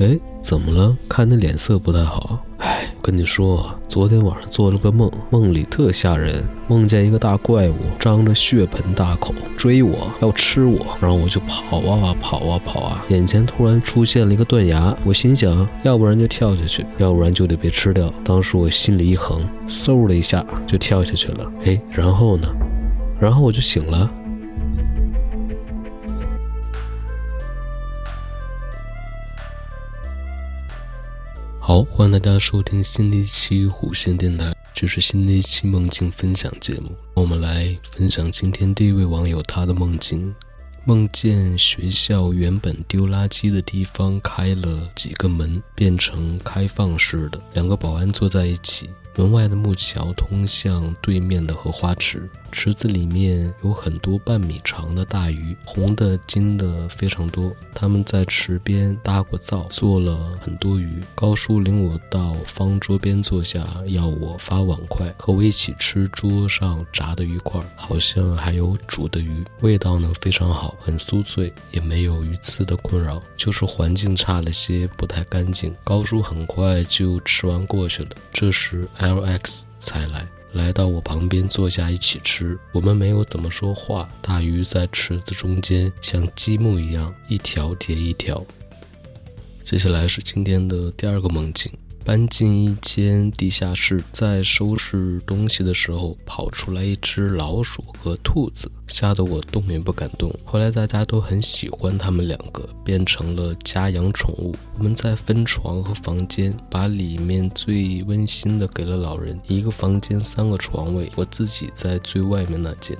哎，怎么了？看你脸色不太好。哎，跟你说，昨天晚上做了个梦，梦里特吓人，梦见一个大怪物张着血盆大口追我，要吃我，然后我就跑啊跑啊跑啊，眼前突然出现了一个断崖，我心想，要不然就跳下去，要不然就得被吃掉。当时我心里一横，嗖的一下就跳下去了。哎，然后呢？然后我就醒了。好，欢迎大家收听新的一期虎线电台，这是新的一期梦境分享节目。我们来分享今天第一位网友他的梦境：梦见学校原本丢垃圾的地方开了几个门，变成开放式的，两个保安坐在一起。门外的木桥通向对面的荷花池，池子里面有很多半米长的大鱼，红的、金的非常多。他们在池边搭过灶，做了很多鱼。高叔领我到方桌边坐下，要我发碗筷，和我一起吃桌上炸的鱼块，好像还有煮的鱼，味道呢非常好，很酥脆，也没有鱼刺的困扰，就是环境差了些，不太干净。高叔很快就吃完过去了。这时。L X 才来，来到我旁边坐下一起吃。我们没有怎么说话。大鱼在池子中间，像积木一样，一条叠一条。接下来是今天的第二个梦境。搬进一间地下室，在收拾东西的时候，跑出来一只老鼠和兔子，吓得我动也不敢动。后来大家都很喜欢它们两个，变成了家养宠物。我们在分床和房间，把里面最温馨的给了老人。一个房间三个床位，我自己在最外面那间。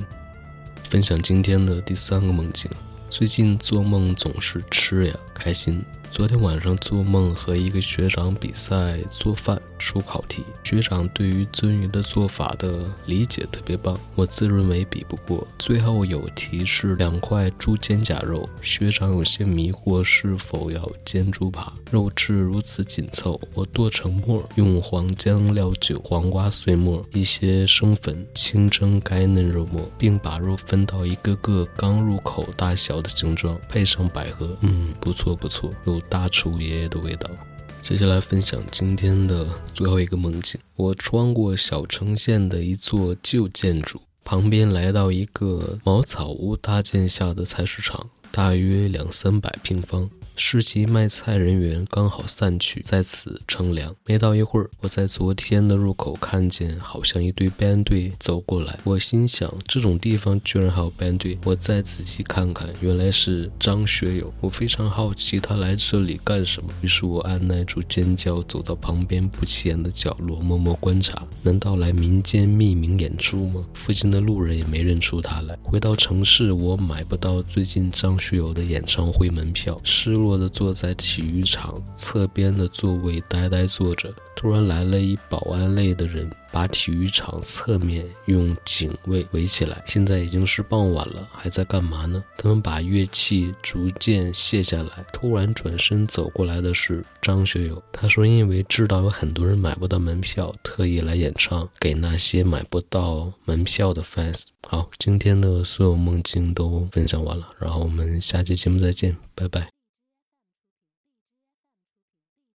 分享今天的第三个梦境。最近做梦总是吃呀，开心。昨天晚上做梦和一个学长比赛做饭。出考题，学长对于鳟鱼的做法的理解特别棒，我自认为比不过。最后有题是两块猪肩胛肉，学长有些迷惑是否要煎猪扒，肉质如此紧凑，我剁成末，用黄姜料酒、黄瓜碎末、一些生粉清蒸该嫩肉末，并把肉分到一个个刚入口大小的形状，配上百合，嗯，不错不错，有大厨爷爷的味道。接下来分享今天的最后一个梦境。我穿过小城县的一座旧建筑，旁边来到一个茅草屋搭建下的菜市场，大约两三百平方。市集卖菜人员刚好散去，在此乘凉。没到一会儿，我在昨天的入口看见，好像一队 band 队走过来。我心想，这种地方居然还有 band 队。我再仔细看看，原来是张学友。我非常好奇他来这里干什么，于是我按耐住尖叫，走到旁边不起眼的角落，默默观察。难道来民间匿名演出吗？附近的路人也没认出他来。回到城市，我买不到最近张学友的演唱会门票，失。落弱的坐在体育场侧边的座位，呆呆坐着。突然来了一保安类的人，把体育场侧面用警卫围起来。现在已经是傍晚了，还在干嘛呢？他们把乐器逐渐卸下来。突然转身走过来的是张学友。他说：“因为知道有很多人买不到门票，特意来演唱，给那些买不到门票的 fans。”好，今天的所有梦境都分享完了，然后我们下期节目再见，拜拜。